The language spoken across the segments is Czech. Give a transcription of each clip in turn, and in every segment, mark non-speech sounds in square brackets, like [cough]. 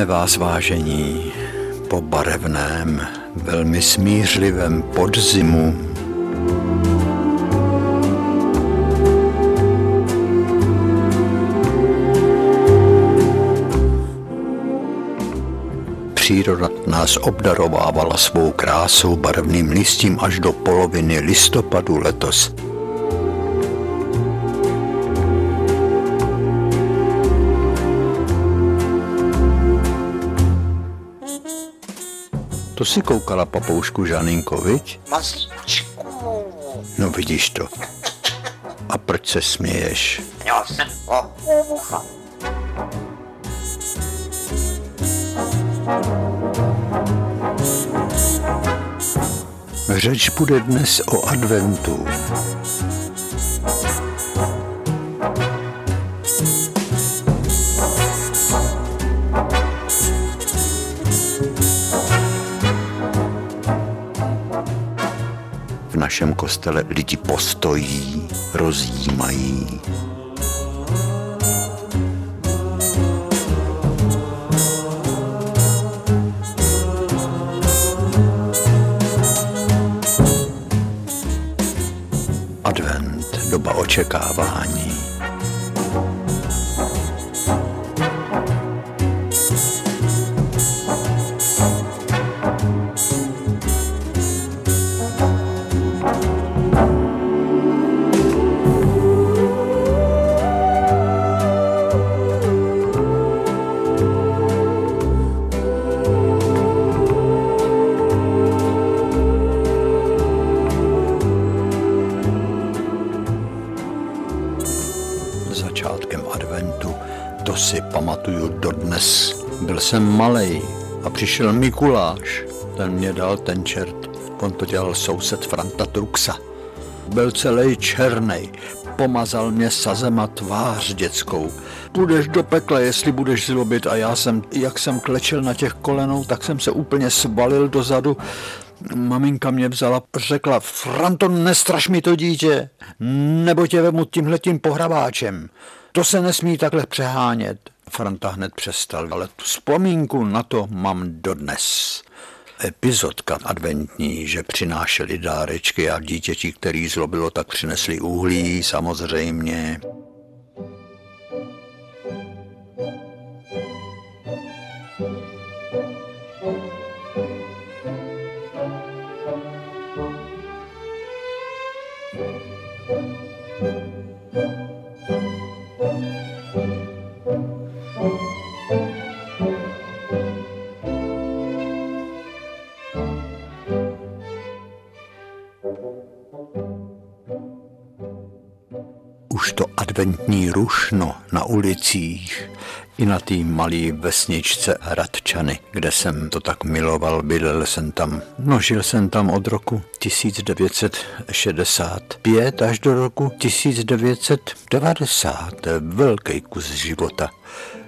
Vítáme vás, vážení, po barevném, velmi smířlivém podzimu. Příroda nás obdarovávala svou krásou barevným listím až do poloviny listopadu letos. To si koukala papoušku Žaninko, viď? Mazlíčku. No vidíš to. A proč se směješ? Měl jsem ho ucha. Řeč bude dnes o adventu. V našem kostele lidi postojí, rozjímají. Advent, doba očekávání. Malej a přišel Mikuláš. Ten mě dal ten čert. On to dělal soused Franta Truxa. Byl celý černý, pomazal mě sazem a tvář dětskou. Půjdeš do pekla, jestli budeš zlobit a já jsem, jak jsem klečel na těch kolenou, tak jsem se úplně svalil dozadu. Maminka mě vzala, řekla, Franto, nestraš mi to dítě, nebo tě vemu tímhletím pohrabáčem. To se nesmí takhle přehánět. Franta hned přestal, ale tu vzpomínku na to mám dodnes. Epizodka adventní, že přinášeli dárečky a dítěti, který zlobilo, tak přinesli uhlí, samozřejmě. Už rušno na ulicích i na té malé vesničce Hradčany, kde jsem to tak miloval, bydlel jsem tam. No, žil jsem tam od roku 1965 až do roku 1990. To je velký kus života.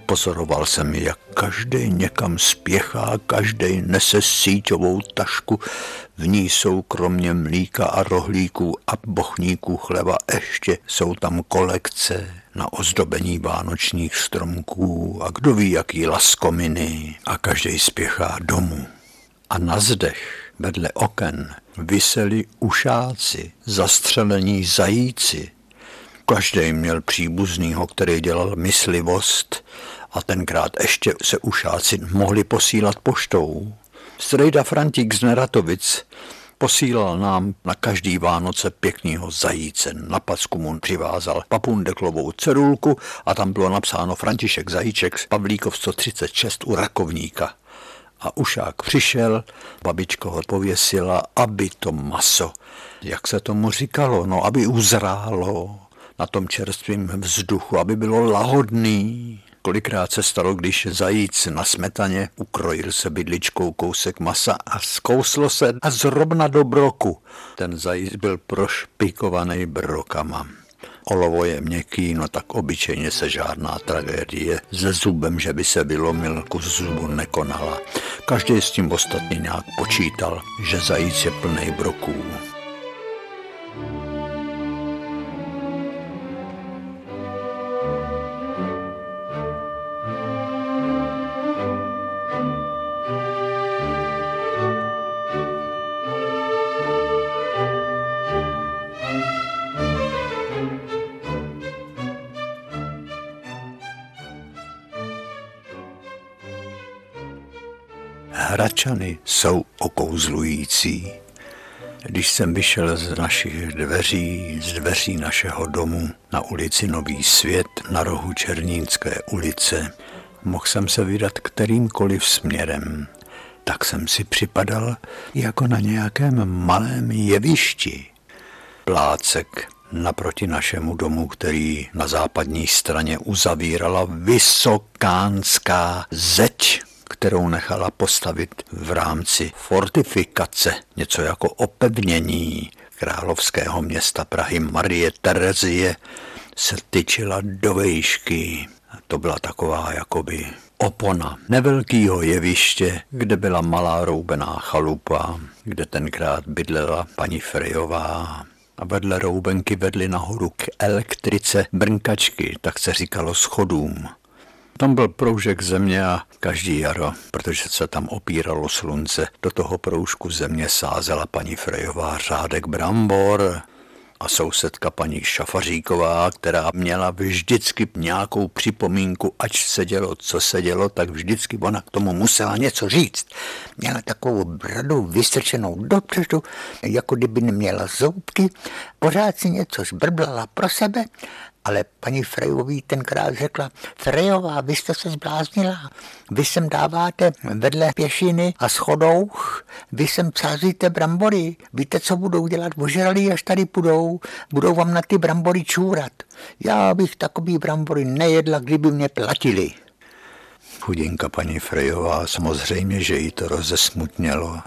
Pozoroval jsem, jak každý někam spěchá, každý nese síťovou tašku, v ní jsou kromě mlíka a rohlíků a bochníků chleba ještě jsou tam kolekce na ozdobení vánočních stromků a kdo ví, jaký laskominy a každý spěchá domů. A na zdech vedle oken vyseli ušáci, zastřelení zajíci. Každý měl příbuznýho, který dělal myslivost a tenkrát ještě se ušáci mohli posílat poštou. Strejda Frantík z Neratovic posílal nám na každý Vánoce pěknýho zajíce. Na packu mu přivázal papundeklovou cedulku a tam bylo napsáno František Zajíček z Pavlíkov 136 u Rakovníka. A ušák přišel, babička ho pověsila, aby to maso, jak se tomu říkalo, no, aby uzrálo na tom čerstvém vzduchu, aby bylo lahodný. Kolikrát se stalo, když zajíc na smetaně ukrojil se bydličkou kousek masa a zkouslo se a zrovna do broku. Ten zajíc byl prošpikovaný brokama. Olovo je měkký, no tak obyčejně se žádná tragédie se zubem, že by se vylomil kus zubu nekonala. Každý s tím ostatně nějak počítal, že zajíc je plný broků. Hračany jsou okouzlující. Když jsem vyšel z našich dveří, z dveří našeho domu na ulici Nový svět na rohu Černínské ulice, mohl jsem se vydat kterýmkoliv směrem. Tak jsem si připadal jako na nějakém malém jevišti. Plácek naproti našemu domu, který na západní straně uzavírala vysokánská zeď kterou nechala postavit v rámci fortifikace, něco jako opevnění královského města Prahy Marie Terezie, se tyčila do vejšky. To byla taková jakoby opona nevelkého jeviště, kde byla malá roubená chalupa, kde tenkrát bydlela paní Frejová a vedle roubenky vedli nahoru k elektrice brnkačky, tak se říkalo schodům. Tam byl proužek země a každý jaro, protože se tam opíralo slunce, do toho proužku země sázela paní Frejová řádek brambor, a sousedka paní Šafaříková, která měla vždycky nějakou připomínku, ať se dělo, co se dělo, tak vždycky ona k tomu musela něco říct. Měla takovou bradu vystrčenou dopředu, jako kdyby neměla zoubky, pořád si něco zbrblala pro sebe ale paní Frejový tenkrát řekla, Frejová, vy jste se zbláznila, vy sem dáváte vedle pěšiny a schodou, vy sem sázíte brambory, víte, co budou dělat? Ožralí, až tady půjdou, budou vám na ty brambory čůrat. Já bych takový brambory nejedla, kdyby mě platili. Chudinka paní Frejová, samozřejmě, že jí to rozesmutnělo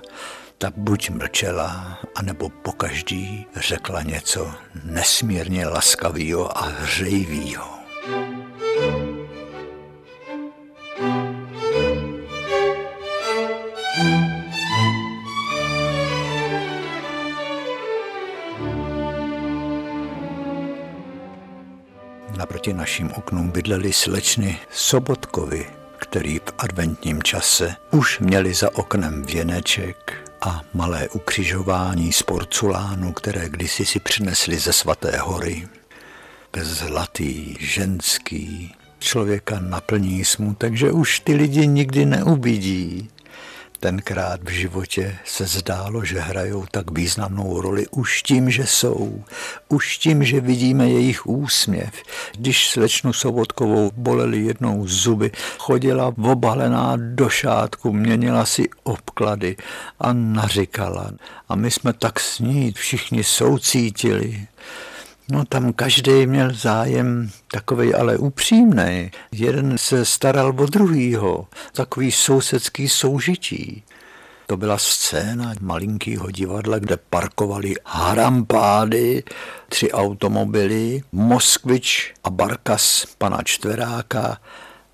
ta buď mlčela, anebo pokaždý řekla něco nesmírně laskavého a hřejivého. Naproti našim oknům bydleli slečny Sobotkovi, který v adventním čase už měli za oknem věneček a malé ukřižování z porculánu, které kdysi si přinesli ze svaté hory. Zlatý, ženský, člověka naplní smutek, že už ty lidi nikdy neuvidí. Tenkrát v životě se zdálo, že hrajou tak významnou roli už tím, že jsou, už tím, že vidíme jejich úsměv. Když slečnu Sobotkovou boleli jednou zuby, chodila obalená do šátku, měnila si obklady a naříkala. A my jsme tak s ní všichni soucítili. No tam každý měl zájem takový ale upřímný. Jeden se staral o druhýho, takový sousedský soužití. To byla scéna malinkého divadla, kde parkovali harampády, tři automobily, Moskvič a Barkas pana Čtveráka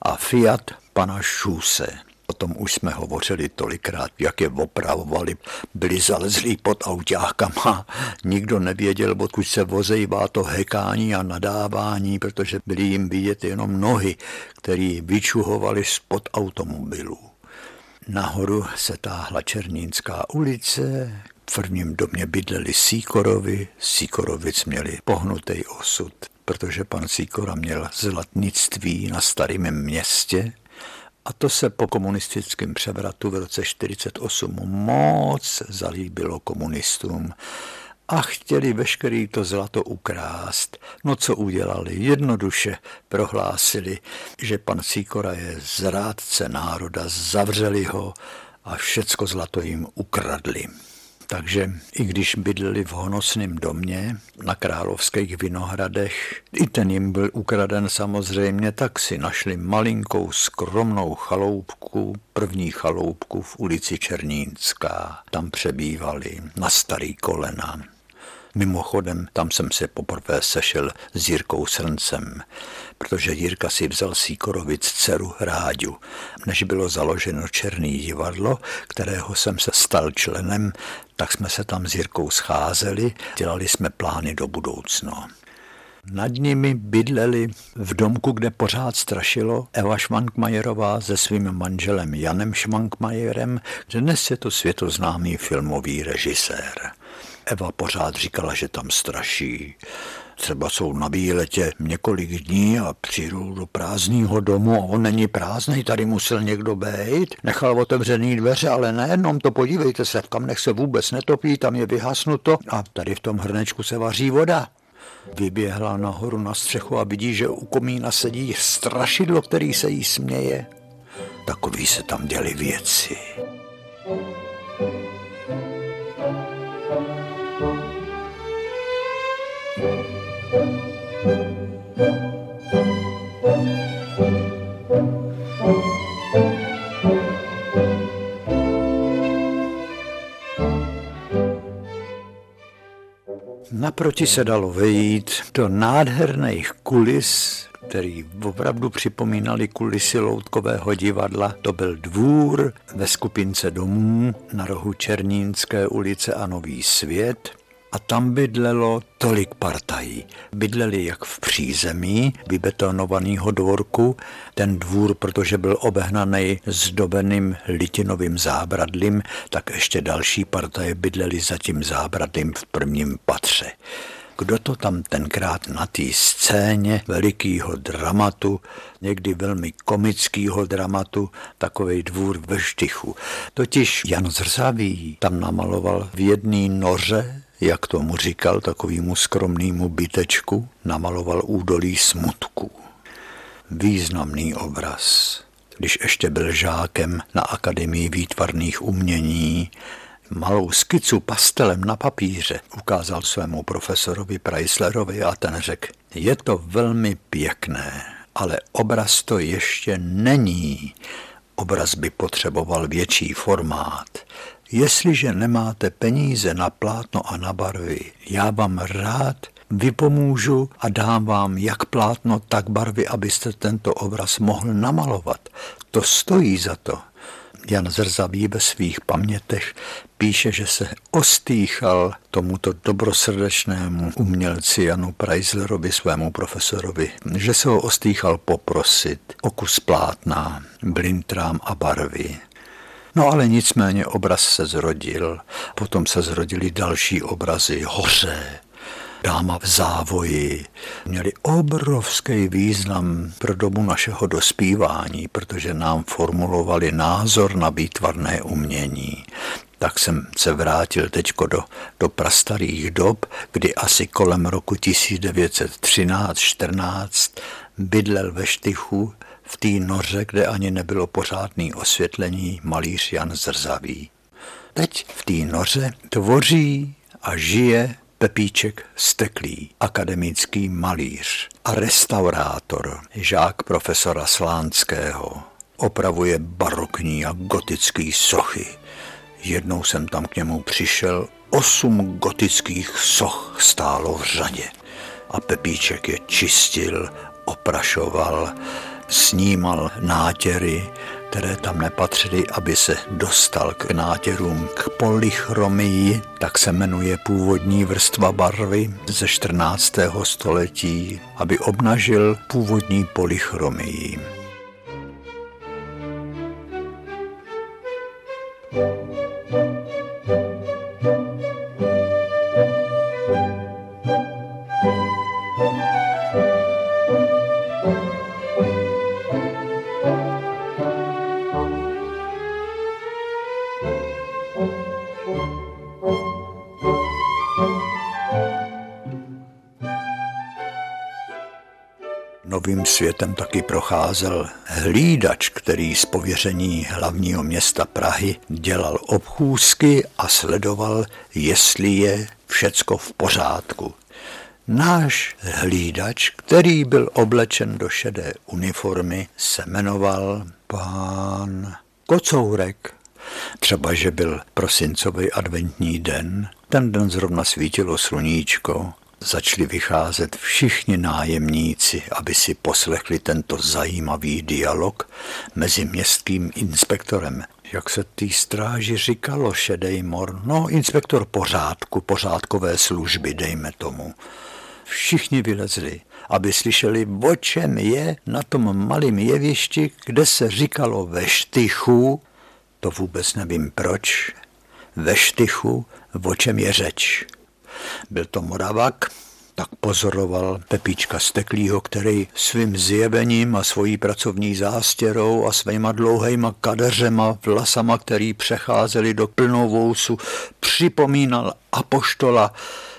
a Fiat pana Šuse. O tom už jsme hovořili tolikrát, jak je opravovali, byli zalezlí pod autákama. Nikdo nevěděl, odkud se vozejvá to hekání a nadávání, protože byly jim vidět jenom nohy, které vyčuhovali spod automobilů. Nahoru se táhla Černínská ulice, v prvním domě bydleli Síkorovi, Síkorovic měli pohnutý osud, protože pan Síkora měl zlatnictví na starém městě, a to se po komunistickém převratu v roce 1948 moc zalíbilo komunistům a chtěli veškerý to zlato ukrást. No co udělali? Jednoduše prohlásili, že pan Sýkora je zrádce národa, zavřeli ho a všecko zlato jim ukradli. Takže i když bydleli v honosném domě na Královských Vinohradech, i ten jim byl ukraden samozřejmě, tak si našli malinkou skromnou chaloupku, první chaloupku v ulici Černínská. Tam přebývali na starý kolena. Mimochodem, tam jsem se poprvé sešel s Jirkou Srncem, protože Jirka si vzal Síkorovic dceru Ráďu. Než bylo založeno Černý divadlo, kterého jsem se stal členem, tak jsme se tam s Jirkou scházeli, dělali jsme plány do budoucna. Nad nimi bydleli v domku, kde pořád strašilo Eva Švankmajerová se svým manželem Janem Švankmajerem. Dnes je to světoznámý filmový režisér. Eva pořád říkala, že tam straší. Třeba jsou na výletě několik dní a přijdou do prázdného domu a on není prázdný, tady musel někdo být. Nechal otevřený dveře, ale nejenom to podívejte se, v kamnech se vůbec netopí, tam je vyhasnuto a tady v tom hrnečku se vaří voda. Vyběhla nahoru na střechu a vidí, že u komína sedí strašidlo, který se jí směje. Takový se tam děly věci. Naproti se dalo vejít do nádherných kulis, který opravdu připomínali kulisy loutkového divadla. To byl dvůr ve skupince domů na rohu Černínské ulice a Nový svět a tam bydlelo tolik partají. Bydleli jak v přízemí vybetonovaného dvorku, ten dvůr, protože byl obehnaný zdobeným litinovým zábradlím, tak ještě další partaje bydleli za tím zábradlím v prvním patře kdo to tam tenkrát na té scéně velikého dramatu, někdy velmi komického dramatu, takovej dvůr ve Štychu. Totiž Jan Zrzavý tam namaloval v jedné noře jak tomu říkal takovýmu skromnému bytečku, namaloval údolí smutku. Významný obraz. Když ještě byl žákem na Akademii výtvarných umění, malou skicu pastelem na papíře ukázal svému profesorovi Preislerovi a ten řekl, je to velmi pěkné, ale obraz to ještě není. Obraz by potřeboval větší formát. Jestliže nemáte peníze na plátno a na barvy, já vám rád vypomůžu a dám vám jak plátno, tak barvy, abyste tento obraz mohl namalovat. To stojí za to. Jan Zrzavý ve svých pamětech píše, že se ostýchal tomuto dobrosrdečnému umělci Janu Preislerovi, svému profesorovi, že se ho ostýchal poprosit o kus plátna, blintrám a barvy. No ale nicméně obraz se zrodil, potom se zrodily další obrazy, hoře, dáma v závoji, měli obrovský význam pro dobu našeho dospívání, protože nám formulovali názor na výtvarné umění. Tak jsem se vrátil teď do, do prastarých dob, kdy asi kolem roku 1913-14 bydlel ve Štychu v té noře, kde ani nebylo pořádný osvětlení, malíř Jan Zrzavý. Teď v té noře tvoří a žije Pepíček Steklý, akademický malíř a restaurátor, žák profesora Slánského. Opravuje barokní a gotický sochy. Jednou jsem tam k němu přišel, osm gotických soch stálo v řadě. A Pepíček je čistil, oprašoval, snímal nátěry, které tam nepatřily, aby se dostal k nátěrům, k polychromii, tak se jmenuje původní vrstva barvy ze 14. století, aby obnažil původní polychromii. Novým světem taky procházel hlídač, který z pověření hlavního města Prahy dělal obchůzky a sledoval, jestli je všecko v pořádku. Náš hlídač, který byl oblečen do šedé uniformy, se jmenoval pán Kocourek. Třeba, že byl prosincový adventní den, ten den zrovna svítilo sluníčko začali vycházet všichni nájemníci, aby si poslechli tento zajímavý dialog mezi městským inspektorem. Jak se tý stráži říkalo, šedej mor, no inspektor pořádku, pořádkové služby, dejme tomu. Všichni vylezli, aby slyšeli, o čem je na tom malém jevišti, kde se říkalo ve štychu, to vůbec nevím proč, ve štychu, o čem je řeč. Byl to Moravak, tak pozoroval Pepíčka Steklýho, který svým zjevením a svojí pracovní zástěrou a svýma dlouhýma kadeřema, vlasama, který přecházeli do plnovousu, připomínal apoštola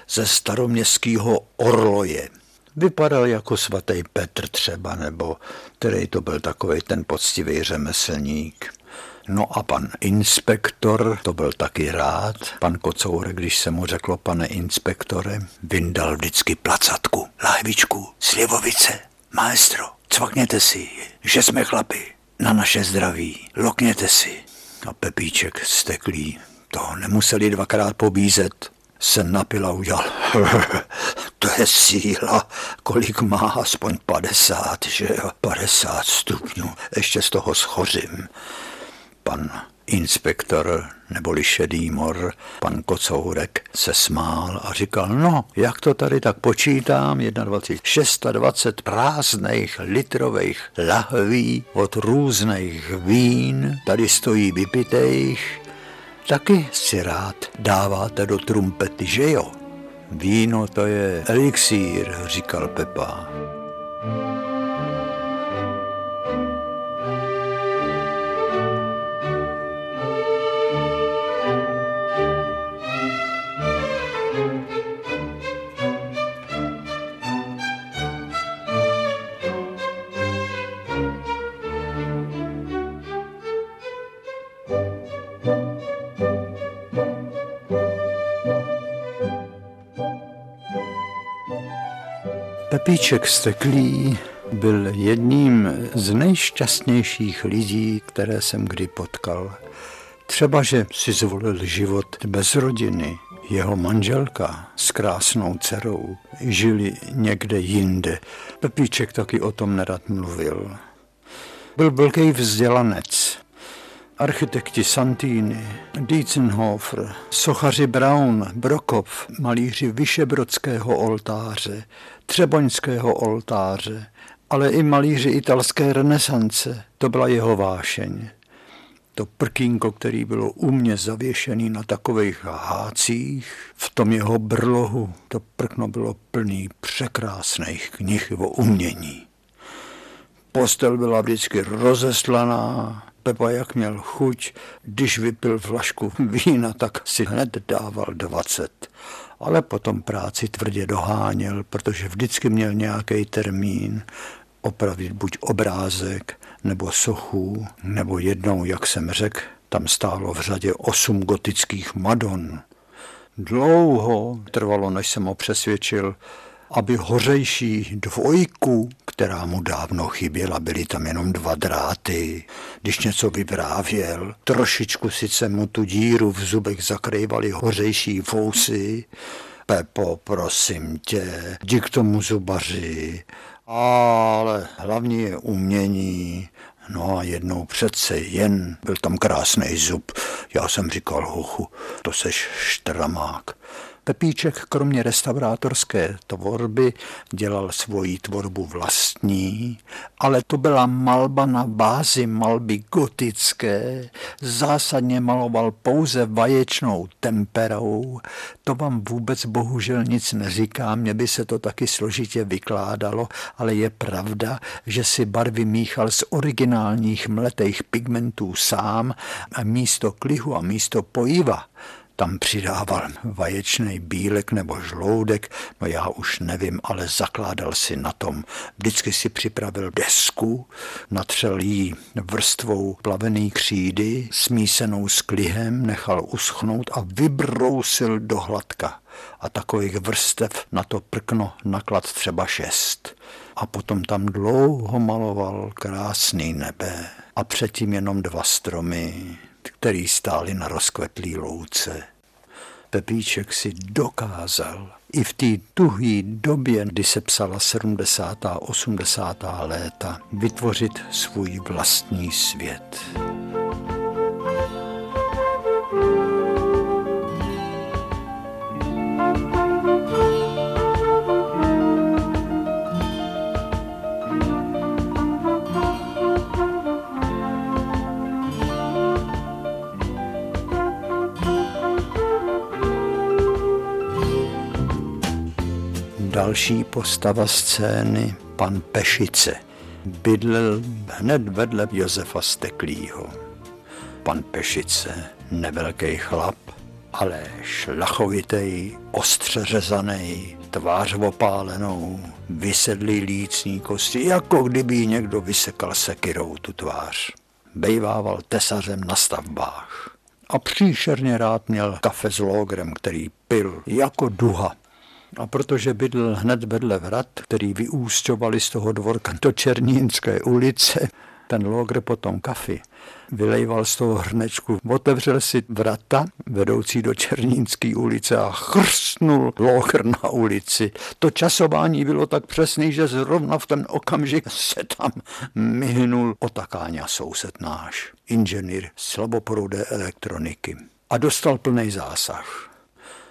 ze staroměstského Orloje. Vypadal jako svatý Petr třeba, nebo který to byl takový ten poctivý řemeslník. No a pan inspektor, to byl taky rád, pan Kocourek, když se mu řeklo, pane inspektore, vyndal vždycky placatku, lahvičku, slivovice, maestro, cvakněte si, že jsme chlapi, na naše zdraví, lokněte si. A Pepíček steklý, to nemuseli dvakrát pobízet, se napila udělal. [laughs] to je síla, kolik má, aspoň 50, že jo, 50 stupňů, ještě z toho schořím pan inspektor neboli šedý mor, pan Kocourek, se smál a říkal, no, jak to tady tak počítám, 21, 26 prázdných litrových lahví od různých vín, tady stojí vypitejch, taky si rád dáváte do trumpety, že jo? Víno to je elixír, říkal Pepa. Pepíček Steklý byl jedním z nejšťastnějších lidí, které jsem kdy potkal. Třeba, že si zvolil život bez rodiny. Jeho manželka s krásnou dcerou žili někde jinde. Pepíček taky o tom nerad mluvil. Byl velký vzdělanec. Architekti Santini, Dietzenhofer, sochaři Braun, Brokov, malíři Vyšebrodského oltáře, Třeboňského oltáře, ale i malíři italské renesance. To byla jeho vášeň. To prkínko, který bylo u mě zavěšený na takových hácích, v tom jeho brlohu, to prkno bylo plný překrásných knih o umění. Postel byla vždycky rozeslaná, Pepa jak měl chuť, když vypil flašku vína, tak si hned dával dvacet ale potom práci tvrdě doháněl, protože vždycky měl nějaký termín opravit buď obrázek nebo sochu, nebo jednou, jak jsem řekl, tam stálo v řadě osm gotických madon. Dlouho trvalo, než jsem ho přesvědčil, aby hořejší dvojku, která mu dávno chyběla, byly tam jenom dva dráty. Když něco vyprávěl, trošičku sice mu tu díru v zubech zakrývaly hořejší fousy. Pepo, prosím tě, jdi k tomu zubaři. Ale hlavní je umění. No a jednou přece jen byl tam krásný zub. Já jsem říkal, hochu, to seš štramák. Pepíček kromě restaurátorské tvorby dělal svoji tvorbu vlastní, ale to byla malba na bázi malby gotické, zásadně maloval pouze vaječnou temperou. To vám vůbec bohužel nic neříká, mně by se to taky složitě vykládalo, ale je pravda, že si barvy míchal z originálních mletých pigmentů sám a místo klihu a místo pojiva tam přidával vaječný bílek nebo žloudek, no já už nevím, ale zakládal si na tom. Vždycky si připravil desku, natřel jí vrstvou plavený křídy, smísenou s klihem, nechal uschnout a vybrousil do hladka. A takových vrstev na to prkno naklad třeba šest. A potom tam dlouho maloval krásný nebe a předtím jenom dva stromy, který stáli na rozkvetlý louce. Pepíček si dokázal i v té tuhé době, kdy se psala 70. a 80. léta, vytvořit svůj vlastní svět. Další postava scény, pan Pešice, bydlel hned vedle Josefa Steklýho. Pan Pešice, nevelký chlap, ale šlachovitej, ostře řezaný, tvář opálenou, vysedlý lícní kosti, jako kdyby někdo vysekal sekirou tu tvář. Bejvával tesařem na stavbách a příšerně rád měl kafe s logrem, který pil jako duha. A protože bydl hned vedle vrat, který vyústěvali z toho dvorka do Černínské ulice, ten logr potom kafy, vylejval z toho hrnečku, otevřel si vrata vedoucí do Černínské ulice a chrstnul logr na ulici. To časování bylo tak přesný, že zrovna v ten okamžik se tam myhnul otakáňa soused náš, inženýr slaboporudé elektroniky a dostal plný zásah.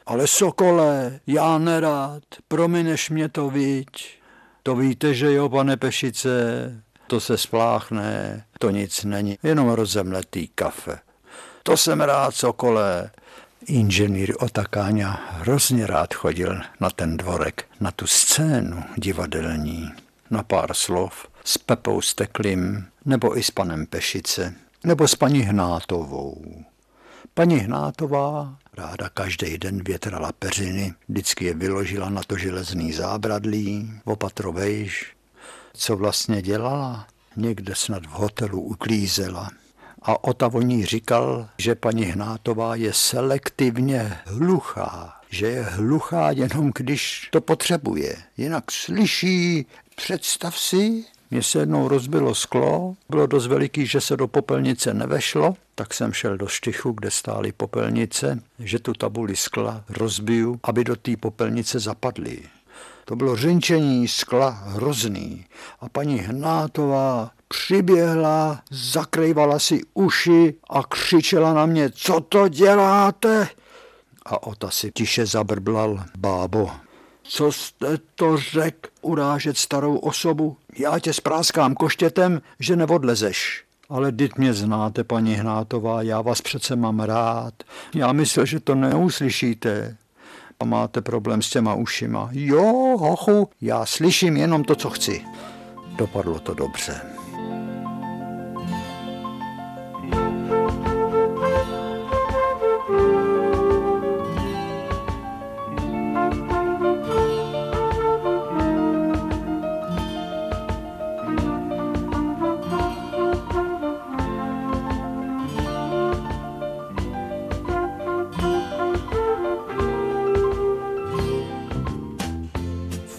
Ale Sokole, já nerád, promineš mě to, viď? To víte, že jo, pane Pešice, to se spláchne, to nic není, jenom rozemletý kafe. To jsem rád, Sokole. Inženýr Otakáňa hrozně rád chodil na ten dvorek, na tu scénu divadelní, na pár slov s Pepou Steklim, nebo i s panem Pešice, nebo s paní Hnátovou. Paní Hnátová ráda každý den větrala peřiny, vždycky je vyložila na to železný zábradlí, opatrovejš, co vlastně dělala. Někde snad v hotelu uklízela. A Otavoní říkal, že paní Hnátová je selektivně hluchá, že je hluchá jenom když to potřebuje. Jinak slyší, představ si, mně se jednou rozbilo sklo, bylo dost veliký, že se do popelnice nevešlo, tak jsem šel do štychu, kde stály popelnice, že tu tabuli skla rozbiju, aby do té popelnice zapadly. To bylo řinčení skla hrozný. A paní Hnátová přiběhla, zakrývala si uši a křičela na mě, co to děláte? A Ota si tiše zabrblal, bábo, co jste to řek, urážet starou osobu? Já tě spráskám koštětem, že neodlezeš. Ale dit mě znáte, paní Hnátová, já vás přece mám rád. Já myslel, že to neuslyšíte. A máte problém s těma ušima. Jo, hochu, já slyším jenom to, co chci. Dopadlo to dobře.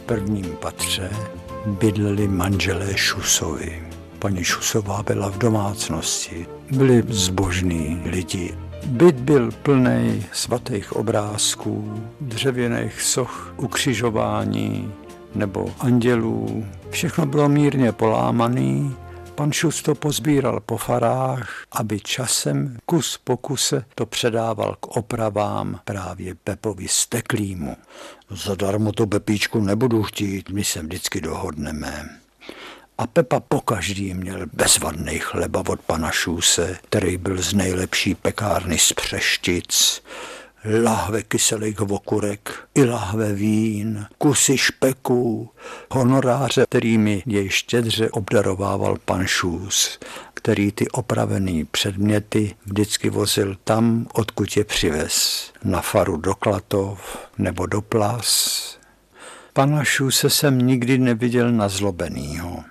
Prvním patře bydleli manželé Šusovi. Paní Šusová byla v domácnosti. Byli zbožní lidi. Byt byl plný svatých obrázků, dřevěných soch, ukřižování nebo andělů. Všechno bylo mírně polámaný Pan Šus to pozbíral po farách, aby časem kus po kuse to předával k opravám právě Pepovi Steklýmu. Zadarmo to Pepíčku nebudu chtít, my se vždycky dohodneme. A Pepa pokaždý měl bezvadný chleba od pana Šuse, který byl z nejlepší pekárny z Přeštic, lahve kyselých okurek, i lahve vín, kusy špeků, honoráře, kterými jej štědře obdarovával pan Šus, který ty opravený předměty vždycky vozil tam, odkud je přivez, na faru do Klatov nebo do Plas. Pana Šuse jsem nikdy neviděl nazlobenýho.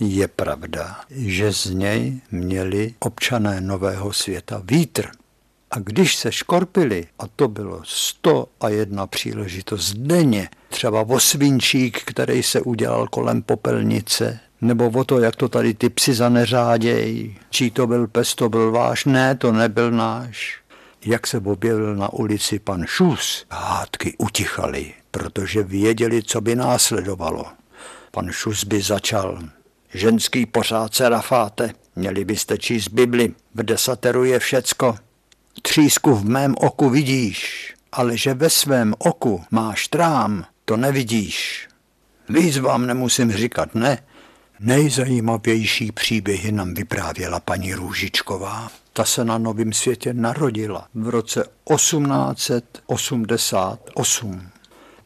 Je pravda, že z něj měli občané Nového světa vítr. A když se škorpili, a to bylo sto a jedna příležitost denně, třeba o svinčík, který se udělal kolem popelnice, nebo o to, jak to tady ty psi zaneřádějí, čí to byl pes, to byl váš, ne, to nebyl náš. Jak se objevil na ulici pan Šus, hádky utichaly, protože věděli, co by následovalo. Pan Šus by začal. Ženský pořád se rafáte, měli byste číst Bibli, v desateru je všecko, Třísku v mém oku vidíš, ale že ve svém oku máš trám, to nevidíš. Víc vám nemusím říkat, ne? Nejzajímavější příběhy nám vyprávěla paní Růžičková. Ta se na Novém světě narodila v roce 1888.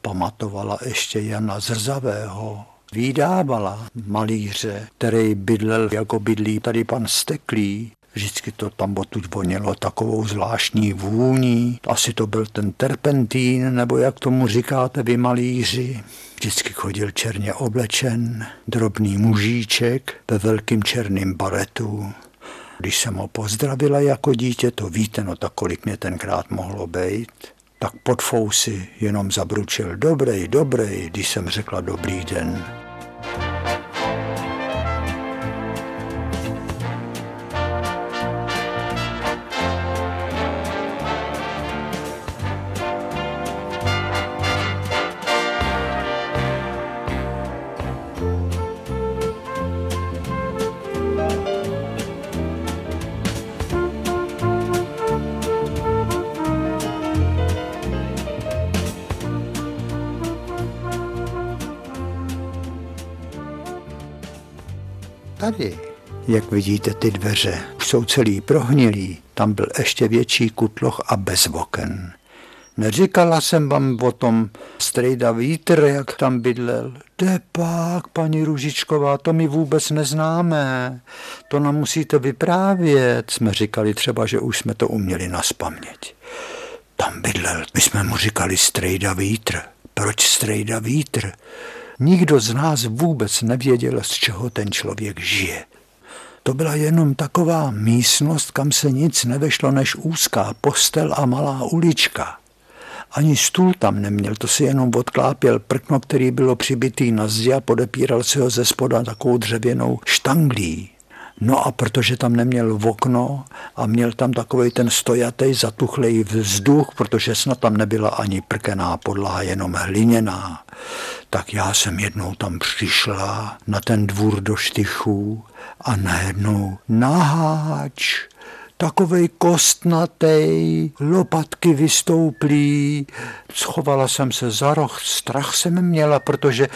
pamatovala ještě Jana Zrzavého, Výdávala malíře, který bydlel jako bydlí tady pan Steklý. Vždycky to tam odtud vonělo takovou zvláštní vůní. Asi to byl ten terpentín, nebo jak tomu říkáte vy malíři. Vždycky chodil černě oblečen, drobný mužíček ve velkým černým baretu. Když jsem ho pozdravila jako dítě, to víte, no tak kolik mě tenkrát mohlo být, tak pod fousy jenom zabručil dobrý, dobrý, když jsem řekla dobrý den. Jak vidíte, ty dveře už jsou celý prohnilý. Tam byl ještě větší kutloch a bez oken. Neříkala jsem vám o tom strejda vítr, jak tam bydlel. Jde pak, paní Ružičková, to my vůbec neznáme. To nám musíte vyprávět. Jsme říkali třeba, že už jsme to uměli na spaměť. Tam bydlel, my jsme mu říkali strejda vítr. Proč strejda vítr? Nikdo z nás vůbec nevěděl, z čeho ten člověk žije. To byla jenom taková místnost, kam se nic nevešlo než úzká postel a malá ulička. Ani stůl tam neměl, to si jenom odklápěl prkno, který bylo přibitý na zdi a podepíral si ho ze spoda takovou dřevěnou štanglí. No a protože tam neměl v okno a měl tam takový ten stojatý zatuchlej vzduch, protože snad tam nebyla ani prkená podlaha, jenom hliněná, tak já jsem jednou tam přišla na ten dvůr do štychů a najednou naháč takovej kostnatej, lopatky vystouplý. Schovala jsem se za roh, strach jsem měla, protože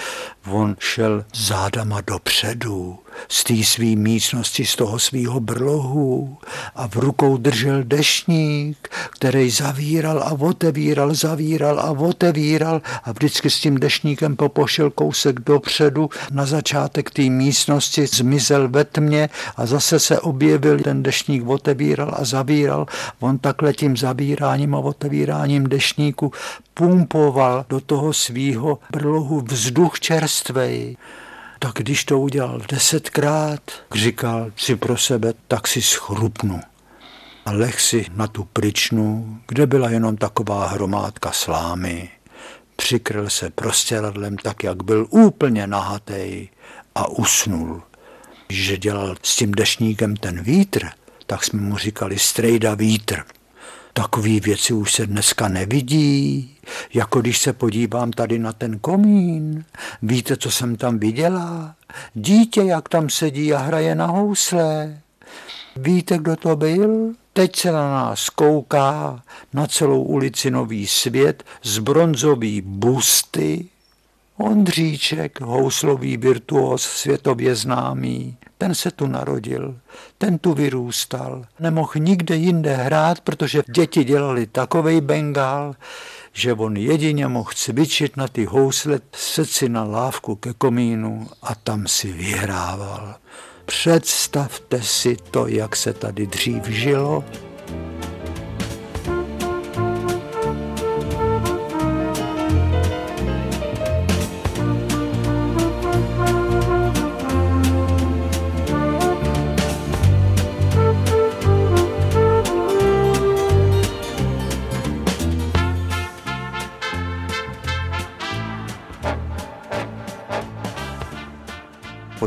on šel zádama dopředu z té své místnosti, z toho svého brlohu a v rukou držel dešník, který zavíral a otevíral, zavíral a otevíral a vždycky s tím dešníkem popošel kousek dopředu na začátek té místnosti, zmizel ve tmě a zase se objevil, ten dešník otevíral a zavíral. On takhle tím zavíráním a otevíráním dešníku pumpoval do toho svýho brlohu vzduch čerstvej. Tak když to udělal desetkrát, říkal si pro sebe, tak si schrupnu. A leh si na tu pryčnu, kde byla jenom taková hromádka slámy. Přikryl se prostěradlem tak, jak byl úplně nahatej a usnul. Když dělal s tím dešníkem ten vítr, tak jsme mu říkali strejda vítr. Takové věci už se dneska nevidí, jako když se podívám tady na ten komín. Víte, co jsem tam viděla? Dítě, jak tam sedí a hraje na housle. Víte, kdo to byl? Teď se na nás kouká na celou ulici Nový svět z bronzový busty. Ondříček, houslový virtuos, světově známý, ten se tu narodil, ten tu vyrůstal. Nemohl nikde jinde hrát, protože děti dělali takovej bengál, že on jedině mohl cvičit na ty housle, seci na lávku ke komínu a tam si vyhrával. Představte si to, jak se tady dřív žilo.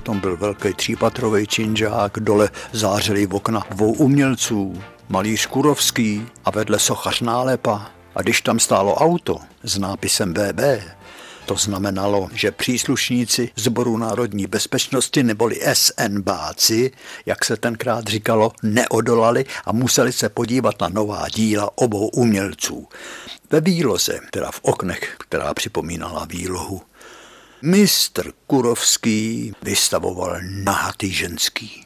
Potom byl velký třípatrový činžák, dole zářily v okna dvou umělců, malíř Kurovský a vedle sochař Nálepa. A když tam stálo auto s nápisem BB, to znamenalo, že příslušníci Zboru národní bezpečnosti neboli SNBáci, jak se tenkrát říkalo, neodolali a museli se podívat na nová díla obou umělců. Ve výloze, teda v oknech, která připomínala výlohu, Mistr Kurovský vystavoval nahatý ženský.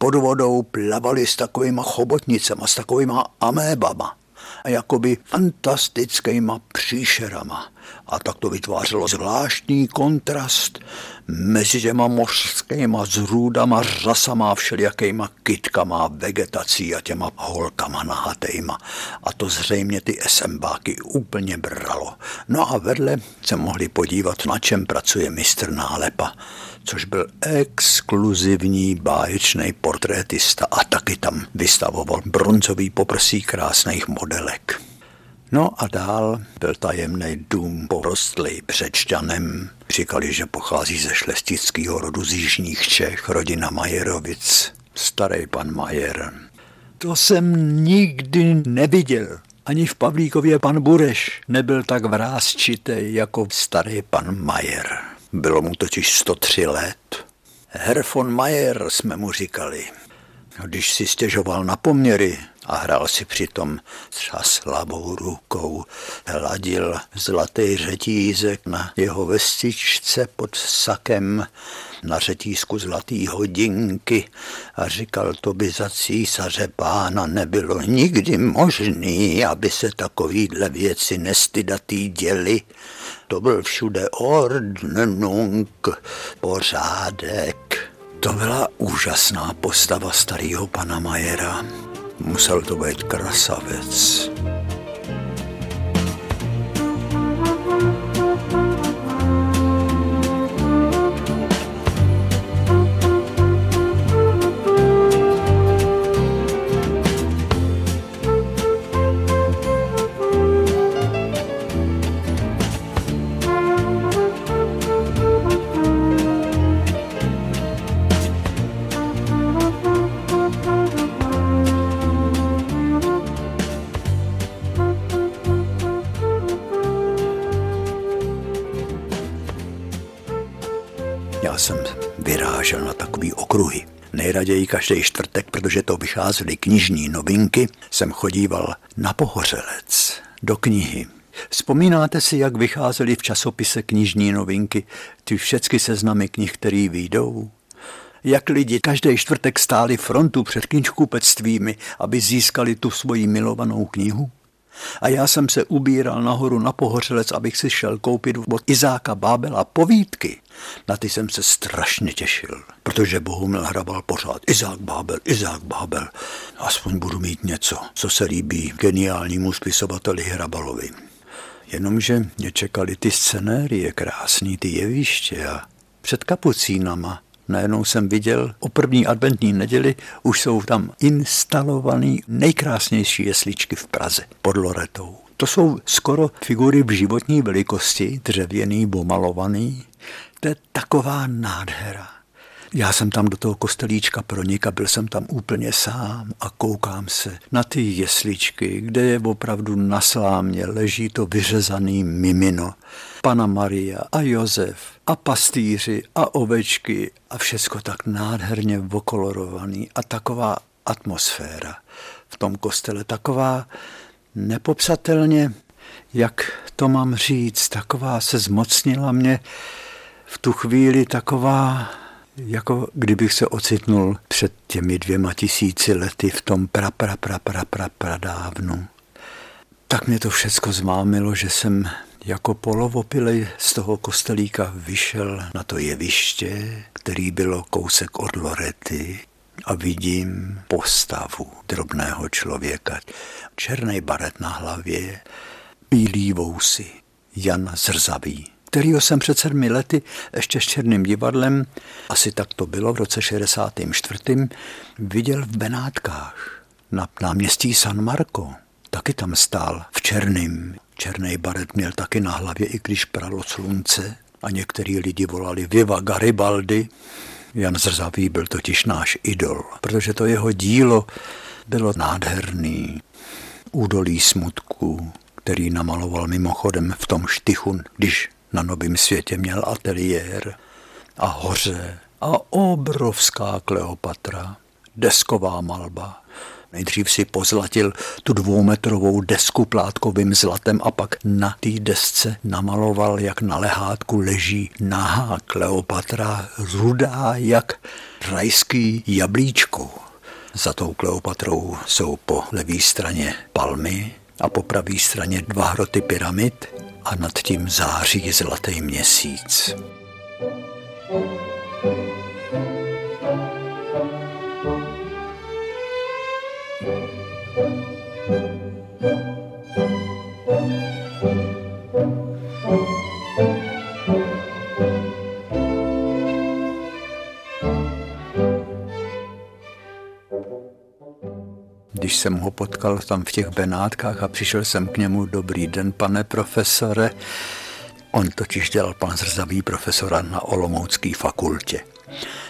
Pod vodou plavali s takovýma chobotnicema, s takovýma amébama a jakoby fantastickýma příšerama. A tak to vytvářelo zvláštní kontrast mezi těma mořskýma zrůdama, řasama, všelijakýma kytkama, vegetací a těma holkama nahatejma. A to zřejmě ty SMBáky úplně bralo. No a vedle se mohli podívat, na čem pracuje mistr Nálepa což byl exkluzivní báječný portrétista a taky tam vystavoval bronzový poprsí krásných modelek. No a dál byl tajemný dům porostlý břečťanem. Říkali, že pochází ze šlestického rodu z Jižních Čech, rodina Majerovic. Starý pan Majer. To jsem nikdy neviděl. Ani v Pavlíkově pan Bureš nebyl tak vrázčitý jako starý pan Majer. Bylo mu totiž 103 let. Herr von Mayer jsme mu říkali. Když si stěžoval na poměry a hrál si přitom třeba slabou rukou, hladil zlatý řetízek na jeho vestičce pod sakem na řetízku zlatý hodinky a říkal, to by za císaře pána nebylo nikdy možný, aby se takovýhle věci nestydatý děli. To byl všude ordnung, pořádek. To byla úžasná postava starého pana Majera. Musel to být krasavec. Každý čtvrtek, protože to vycházely knižní novinky, jsem chodíval na Pohořelec, do knihy. Vzpomínáte si, jak vycházely v časopise knižní novinky, ty všechny seznamy knih, které výjdou? Jak lidi každý čtvrtek stáli frontu před knižkupectvími, aby získali tu svoji milovanou knihu? A já jsem se ubíral nahoru na Pohořelec, abych si šel koupit od Izáka Bábela povídky. Na ty jsem se strašně těšil, protože Bohumil hrabal pořád Izák Bábel, Izák Bábel. Aspoň budu mít něco, co se líbí geniálnímu spisovateli Hrabalovi. Jenomže mě čekali ty scenérie krásný, ty jeviště a před kapucínama Najednou jsem viděl, o první adventní neděli už jsou tam instalované nejkrásnější jesličky v Praze pod Loretou. To jsou skoro figury v životní velikosti, dřevěný, bomalovaný. To je taková nádhera. Já jsem tam do toho kostelíčka pronik a byl jsem tam úplně sám a koukám se na ty jesličky, kde je opravdu na slámě, leží to vyřezaný mimino. Pana Maria a Josef a pastýři a ovečky a všecko tak nádherně vokolorovaný a taková atmosféra v tom kostele, taková nepopsatelně, jak to mám říct, taková se zmocnila mě v tu chvíli taková jako kdybych se ocitnul před těmi dvěma tisíci lety v tom pra, pra, pra, pra, pra, pra dávnu. Tak mě to všecko zmámilo, že jsem jako polovopilej z toho kostelíka vyšel na to jeviště, který bylo kousek od Lorety a vidím postavu drobného člověka. Černý baret na hlavě, bílý vousy, Jan Zrzavý kterýho jsem před sedmi lety ještě s Černým divadlem, asi tak to bylo v roce 64. viděl v Benátkách na náměstí San Marco. Taky tam stál v černým. Černý baret měl taky na hlavě, i když pralo slunce a některý lidi volali Viva Garibaldi. Jan Zrzavý byl totiž náš idol, protože to jeho dílo bylo nádherný. Údolí smutku, který namaloval mimochodem v tom štychu, když na Novém světě měl ateliér a hoře a obrovská Kleopatra, desková malba. Nejdřív si pozlatil tu dvoumetrovou desku plátkovým zlatem a pak na té desce namaloval, jak na lehátku leží nahá Kleopatra, rudá jak rajský jablíčko. Za tou Kleopatrou jsou po levé straně palmy a po pravé straně dva hroty pyramid a nad tím září zlatý měsíc. Když jsem ho potkal tam v těch Benátkách a přišel jsem k němu, dobrý den, pane profesore, on totiž dělal pan Zrzavý profesora na Olomoucké fakultě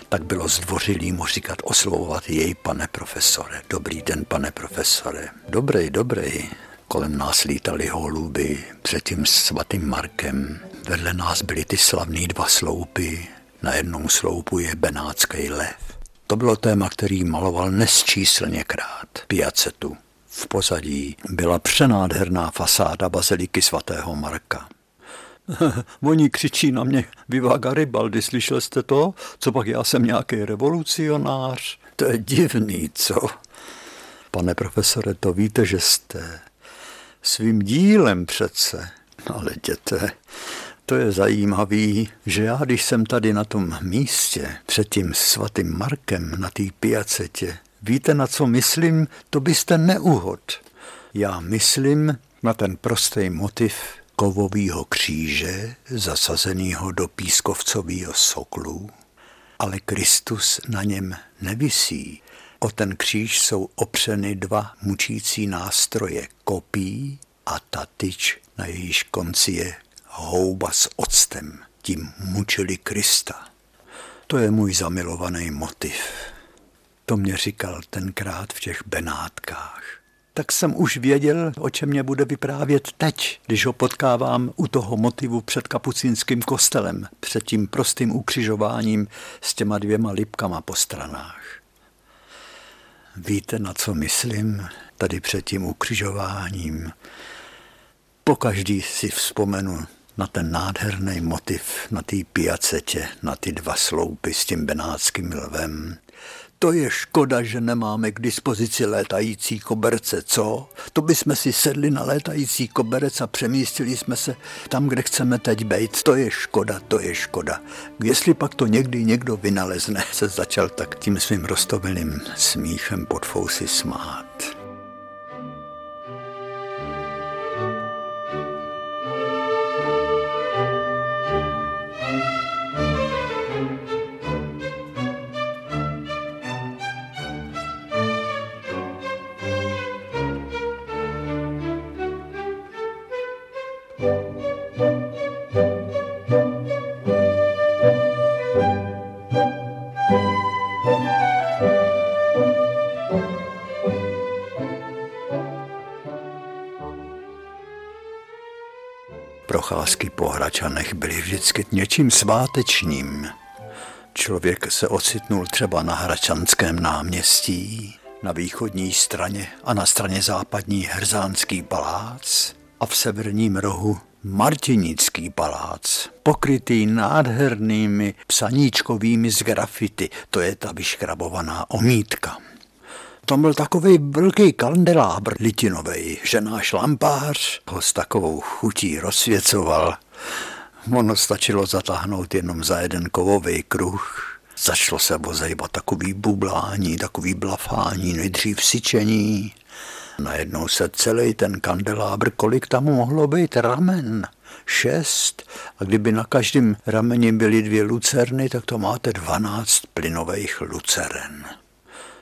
tak bylo zdvořilý mu říkat, oslovovat jej, pane profesore. Dobrý den, pane profesore. Dobrý, dobrý. Kolem nás lítali holuby před tím svatým Markem. Vedle nás byly ty slavné dva sloupy. Na jednom sloupu je benátský lev. To bylo téma, který maloval nesčíslněkrát. Piacetu. V pozadí byla přenádherná fasáda baziliky svatého Marka. [laughs] Oni křičí na mě, Viva Garibaldi, slyšel jste to? Co pak já jsem nějaký revolucionář? To je divný, co? Pane profesore, to víte, že jste svým dílem přece. Ale děte, to je zajímavý, že já, když jsem tady na tom místě před tím svatým Markem na té piacetě, víte, na co myslím, to byste neuhod. Já myslím na ten prostý motiv kovového kříže zasazeného do pískovcového soklu, ale Kristus na něm nevisí. O ten kříž jsou opřeny dva mučící nástroje kopí a ta tyč, na jejíž konci je houba s octem. Tím mučili Krista. To je můj zamilovaný motiv. To mě říkal tenkrát v těch Benátkách tak jsem už věděl, o čem mě bude vyprávět teď, když ho potkávám u toho motivu před kapucínským kostelem, před tím prostým ukřižováním s těma dvěma lipkama po stranách. Víte, na co myslím tady před tím ukřižováním? Pokaždý si vzpomenu na ten nádherný motiv na té piacetě, na ty dva sloupy s tím benátským lvem, to je škoda, že nemáme k dispozici létající koberce, co? To bychom si sedli na létající koberec a přemístili jsme se tam, kde chceme teď být. To je škoda, to je škoda. Jestli pak to někdy někdo vynalezne, se začal tak tím svým rostovilným smíchem pod fousy smát. Procházky po Hračanech byly vždycky něčím svátečním. Člověk se ocitnul třeba na Hračanském náměstí, na východní straně a na straně západní Hrzánský palác a v severním rohu Martinický palác, pokrytý nádhernými psaníčkovými z grafity, to je ta vyškrabovaná omítka. Tam byl takový velký kandelábr litinový, že náš lampář ho s takovou chutí rozsvěcoval. Ono stačilo zatáhnout jenom za jeden kovový kruh. Začalo se ozejvat takový bublání, takový blafání, nejdřív syčení. Najednou se celý ten kandelábr, kolik tam mohlo být ramen? Šest. A kdyby na každém rameni byly dvě lucerny, tak to máte dvanáct plynových luceren.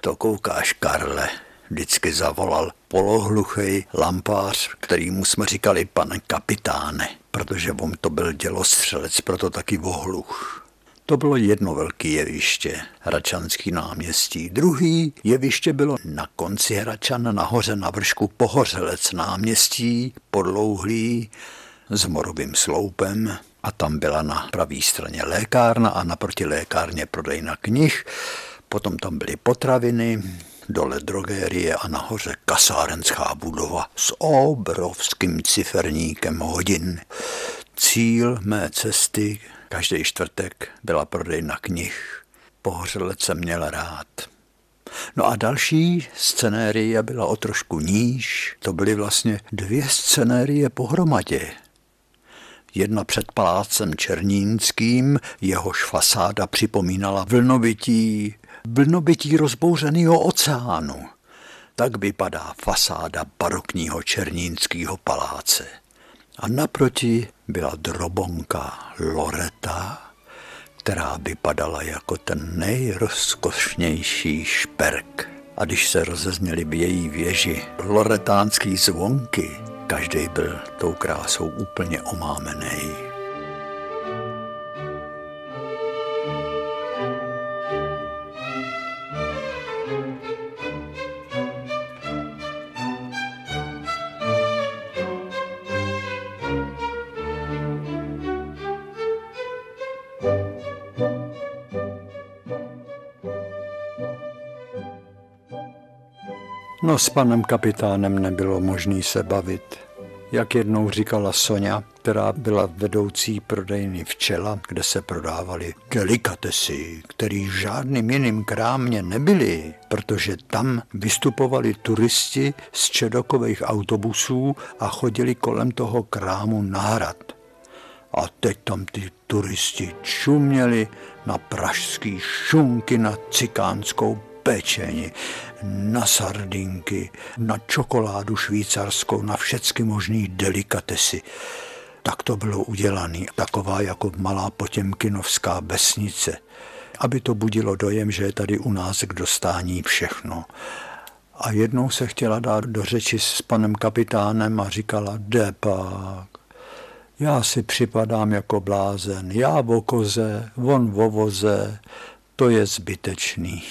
To koukáš, Karle, vždycky zavolal polohluchý lampář, kterýmu jsme říkali pane kapitáne, protože on to byl dělostřelec, proto taky vohluch. To bylo jedno velké jeviště, Hračanský náměstí. Druhý jeviště bylo na konci Hračan, nahoře na vršku Pohořelec náměstí, podlouhlý, s morovým sloupem a tam byla na pravé straně lékárna a naproti lékárně prodejna knih Potom tam byly potraviny, dole drogérie a nahoře kasárenská budova s obrovským ciferníkem hodin. Cíl mé cesty každý čtvrtek byla prodejna knih. Pohořelec jsem měl rád. No a další scenérie byla o trošku níž. To byly vlastně dvě scenérie pohromadě. Jedna před palácem Černínským, jehož fasáda připomínala vlnovití, vlnovití rozbouřeného oceánu. Tak vypadá fasáda barokního Černínského paláce. A naproti byla drobonka Loreta, která vypadala jako ten nejrozkošnější šperk. A když se rozezněly v její věži loretánský zvonky, každý byl tou krásou úplně omámený. No s panem kapitánem nebylo možné se bavit. Jak jednou říkala Sonja, která byla vedoucí prodejny včela, kde se prodávaly delikatesy, které žádným jiným krámě nebyly, protože tam vystupovali turisti z čedokových autobusů a chodili kolem toho krámu na hrad. A teď tam ty turisti čuměli na pražský šunky, na cikánskou pečení, na sardinky, na čokoládu švýcarskou, na všechny možné delikatesy. Tak to bylo udělané, taková jako malá potěmkinovská vesnice, aby to budilo dojem, že je tady u nás k dostání všechno. A jednou se chtěla dát do řeči s panem kapitánem a říkala, jde pak, já si připadám jako blázen, já v okoze, on v ovoze, to je zbytečný.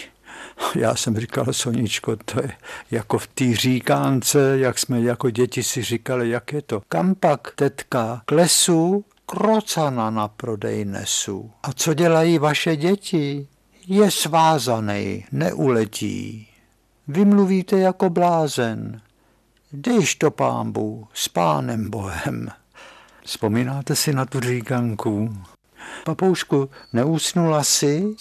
Já jsem říkal, Soničko, to je jako v té říkánce, jak jsme jako děti si říkali, jak je to. Kam pak, tetka, k lesu, krocana na prodej nesu. A co dělají vaše děti? Je svázaný, neuletí. Vy mluvíte jako blázen. Dejš to pámbu, s pánem Bohem. Vzpomínáte si na tu říkanku? Papoušku, neusnula si?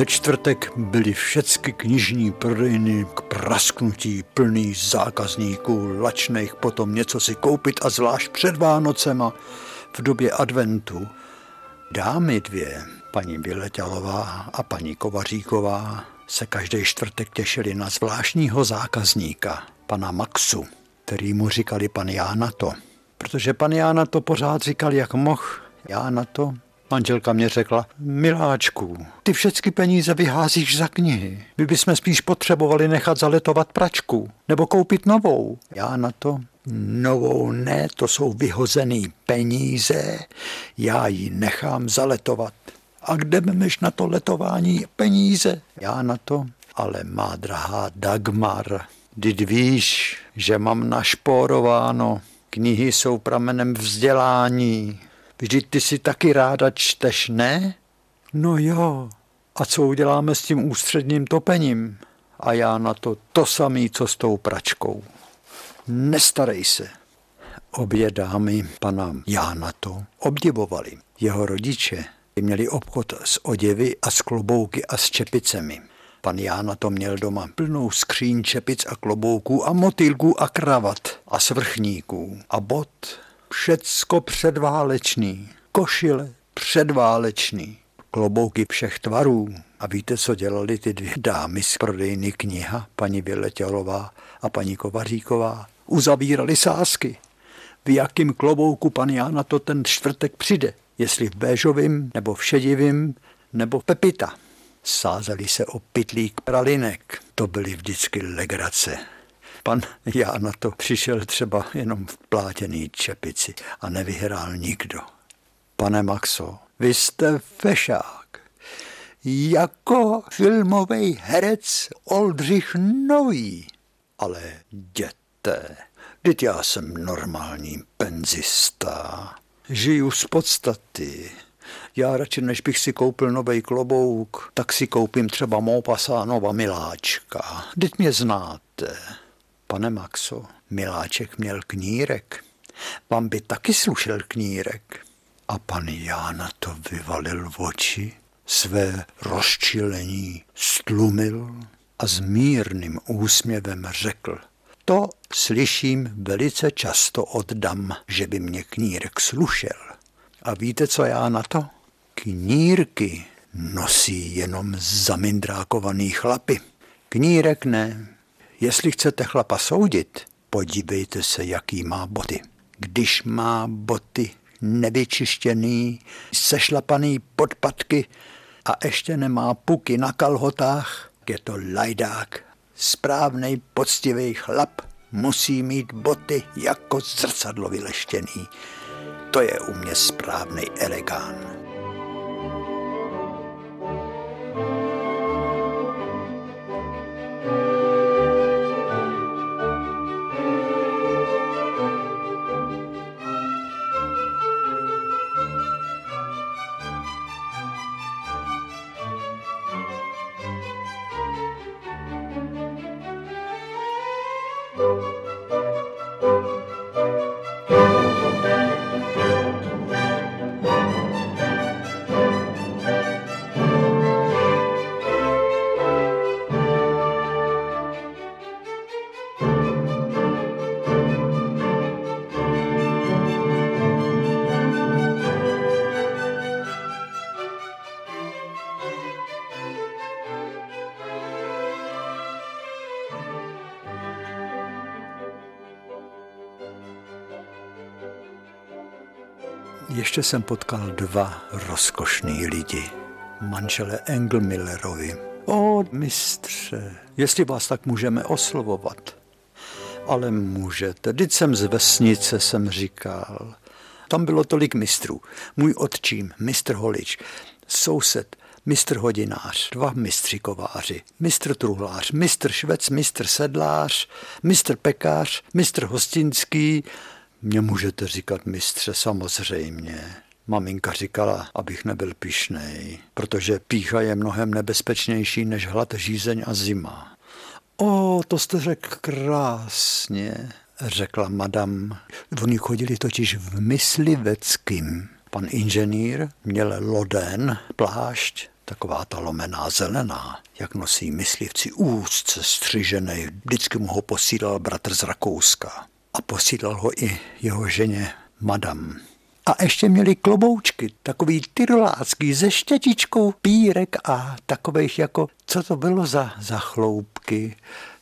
Ve čtvrtek byly všechny knižní prodejny k prasknutí plný zákazníků, lačných potom něco si koupit a zvlášť před Vánocema v době adventu. Dámy dvě, paní Vyletělová a paní Kovaříková, se každý čtvrtek těšili na zvláštního zákazníka, pana Maxu, který mu říkali pan Jánato. Protože pan Jánato pořád říkal, jak mohl Jánato, Manželka mě řekla, miláčku, ty všechny peníze vyházíš za knihy. My bychom spíš potřebovali nechat zaletovat pračku nebo koupit novou. Já na to, novou ne, to jsou vyhozený peníze, já ji nechám zaletovat. A kde memeš na to letování peníze? Já na to, ale má drahá Dagmar, Vždyť víš, že mám našporováno. Knihy jsou pramenem vzdělání. Vždyť ty si taky ráda čteš, ne? No jo. A co uděláme s tím ústředním topením? A já na to to samý, co s tou pračkou. Nestarej se. Obě dámy pana Jána to obdivovali. Jeho rodiče měli obchod s oděvy a s klobouky a s čepicemi. Pan Jána to měl doma plnou skříň čepic a klobouků a motýlků a kravat a svrchníků a bot všecko předválečný, košile předválečný, klobouky všech tvarů. A víte, co dělali ty dvě dámy z prodejny kniha, paní Vyletělová a paní Kovaříková? Uzavírali sásky. V jakým klobouku pan Jána to ten čtvrtek přijde? Jestli v béžovým, nebo v šedivým, nebo pepita. Sázeli se o pitlík pralinek. To byly vždycky legrace. Pan já na to přišel třeba jenom v plátěný čepici a nevyhrál nikdo. Pane Maxo, vy jste fešák. jako filmový herec Oldřich Nový. Ale jděte, teď já jsem normální penzista. Žiju z podstaty. Já radši, než bych si koupil nový klobouk, tak si koupím třeba Mopasánova miláčka. Teď mě znáte. Pane Maxo, miláček měl knírek. Vám by taky slušel knírek. A pan Jána to vyvalil v oči, své rozčilení stlumil a s mírným úsměvem řekl, to slyším velice často od dam, že by mě knírek slušel. A víte, co já na to? Knírky nosí jenom zamindrákovaný chlapy. Knírek ne. Jestli chcete chlapa soudit, podívejte se, jaký má boty. Když má boty nevyčištěný, sešlapaný podpatky a ještě nemá puky na kalhotách, je to lajdák. Správnej, poctivý chlap musí mít boty jako zrcadlo vyleštěný. To je u mě správný elegán. Ještě jsem potkal dva rozkošný lidi. Manžele Engelmillerovi. O, mistře, jestli vás tak můžeme oslovovat. Ale můžete, teď jsem z vesnice, jsem říkal. Tam bylo tolik mistrů. Můj otčím, mistr Holič, soused, mistr hodinář, dva mistři kováři, mistr truhlář, mistr švec, mistr sedlář, mistr pekář, mistr hostinský, mě můžete říkat mistře samozřejmě. Maminka říkala, abych nebyl pišnej, protože pícha je mnohem nebezpečnější než hlad, žízeň a zima. O, to jste řekl krásně, řekla madam. Oni chodili totiž v mysliveckým. Pan inženýr měl loden, plášť, taková ta lomená zelená, jak nosí myslivci úzce střižený. Vždycky mu ho posílal bratr z Rakouska a posílal ho i jeho ženě madam. A ještě měli kloboučky, takový tyrolácký se štětičkou pírek a takových jako, co to bylo za, za chloupky,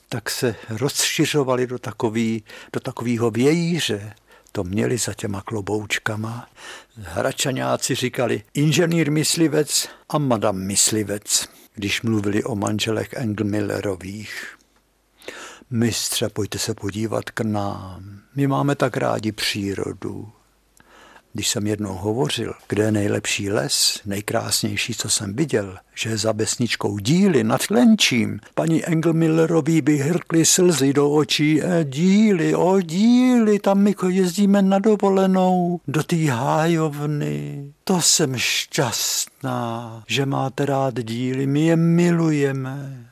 tak se rozšiřovali do, takový, do takového vějíře. To měli za těma kloboučkama. Hračaňáci říkali inženýr myslivec a madam myslivec, když mluvili o manželech Engelmillerových. Mistře, pojďte se podívat k nám. My máme tak rádi přírodu. Když jsem jednou hovořil, kde je nejlepší les, nejkrásnější, co jsem viděl, že je za besničkou díly nad Klenčím, paní Engelmillerový by hrkly slzy do očí. E, díly, o díly, tam my jezdíme na dovolenou do té hájovny. To jsem šťastná, že máte rád díly, my je milujeme.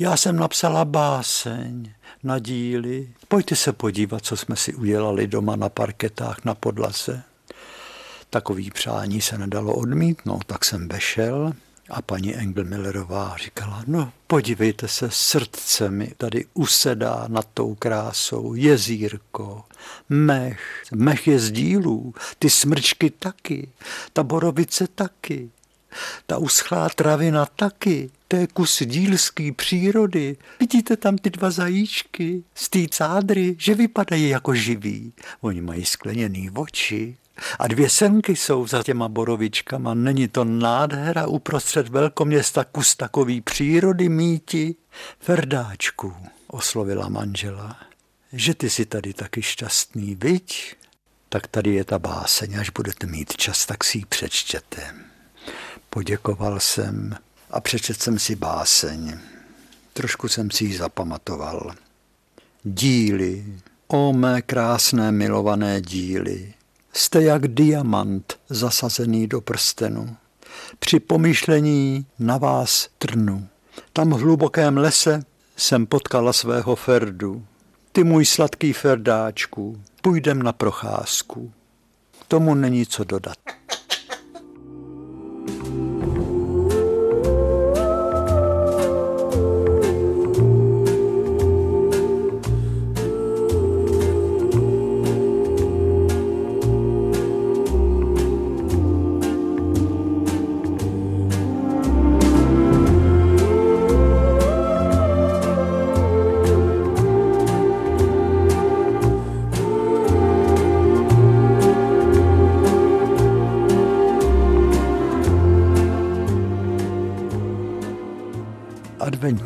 Já jsem napsala báseň na díly. Pojďte se podívat, co jsme si udělali doma na parketách na podlase. Takový přání se nedalo odmítnout, tak jsem vešel a paní Engelmillerová říkala, no podívejte se, srdce mi tady usedá nad tou krásou, jezírko, mech, mech je z dílů, ty smrčky taky, ta borovice taky, ta uschlá travina taky, to je kus dílský přírody. Vidíte tam ty dva zajíčky z té cádry, že vypadají jako živí. Oni mají skleněný oči, a dvě senky jsou za těma borovičkama. Není to nádhera uprostřed velkoměsta kus takový přírody míti? Ferdáčku, oslovila manžela, že ty si tady taky šťastný, viď? Tak tady je ta báseň, až budete mít čas, tak si ji přečtěte. Poděkoval jsem, a přečetl jsem si báseň. Trošku jsem si ji zapamatoval. Díly, o mé krásné milované díly, jste jak diamant zasazený do prstenu. Při pomyšlení na vás trnu. Tam v hlubokém lese jsem potkala svého Ferdu. Ty můj sladký Ferdáčku, půjdem na procházku. Tomu není co dodat.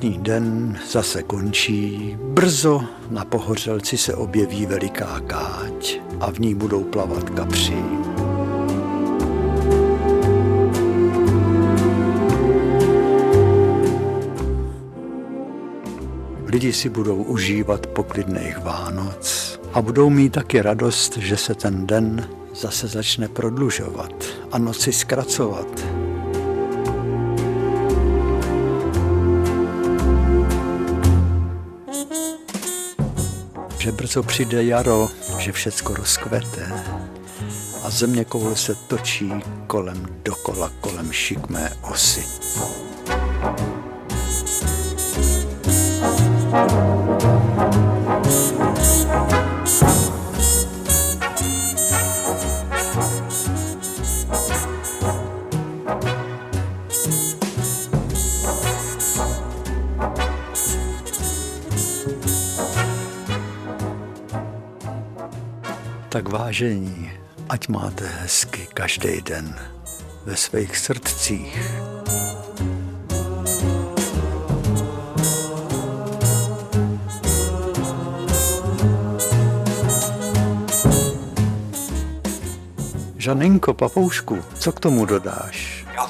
Adventní den zase končí. Brzo na pohořelci se objeví veliká káť a v ní budou plavat kapři. Lidi si budou užívat poklidných Vánoc a budou mít taky radost, že se ten den zase začne prodlužovat a noci zkracovat. Že brzo přijde jaro, že všecko rozkvete a země koule se točí kolem dokola, kolem šikmé osy. Vážení, ať máte hezky každý den ve svých srdcích. Žaninko, papoušku, co k tomu dodáš? Já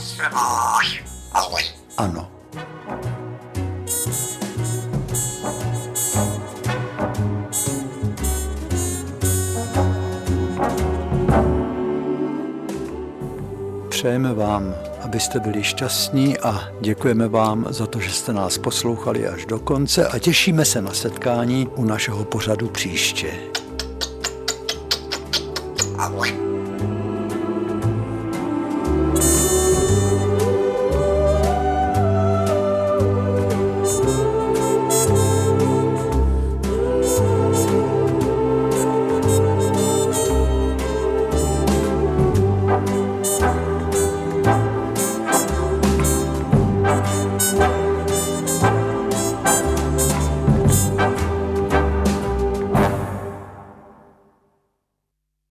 Přejeme vám, abyste byli šťastní a děkujeme vám za to, že jste nás poslouchali až do konce a těšíme se na setkání u našeho pořadu příště.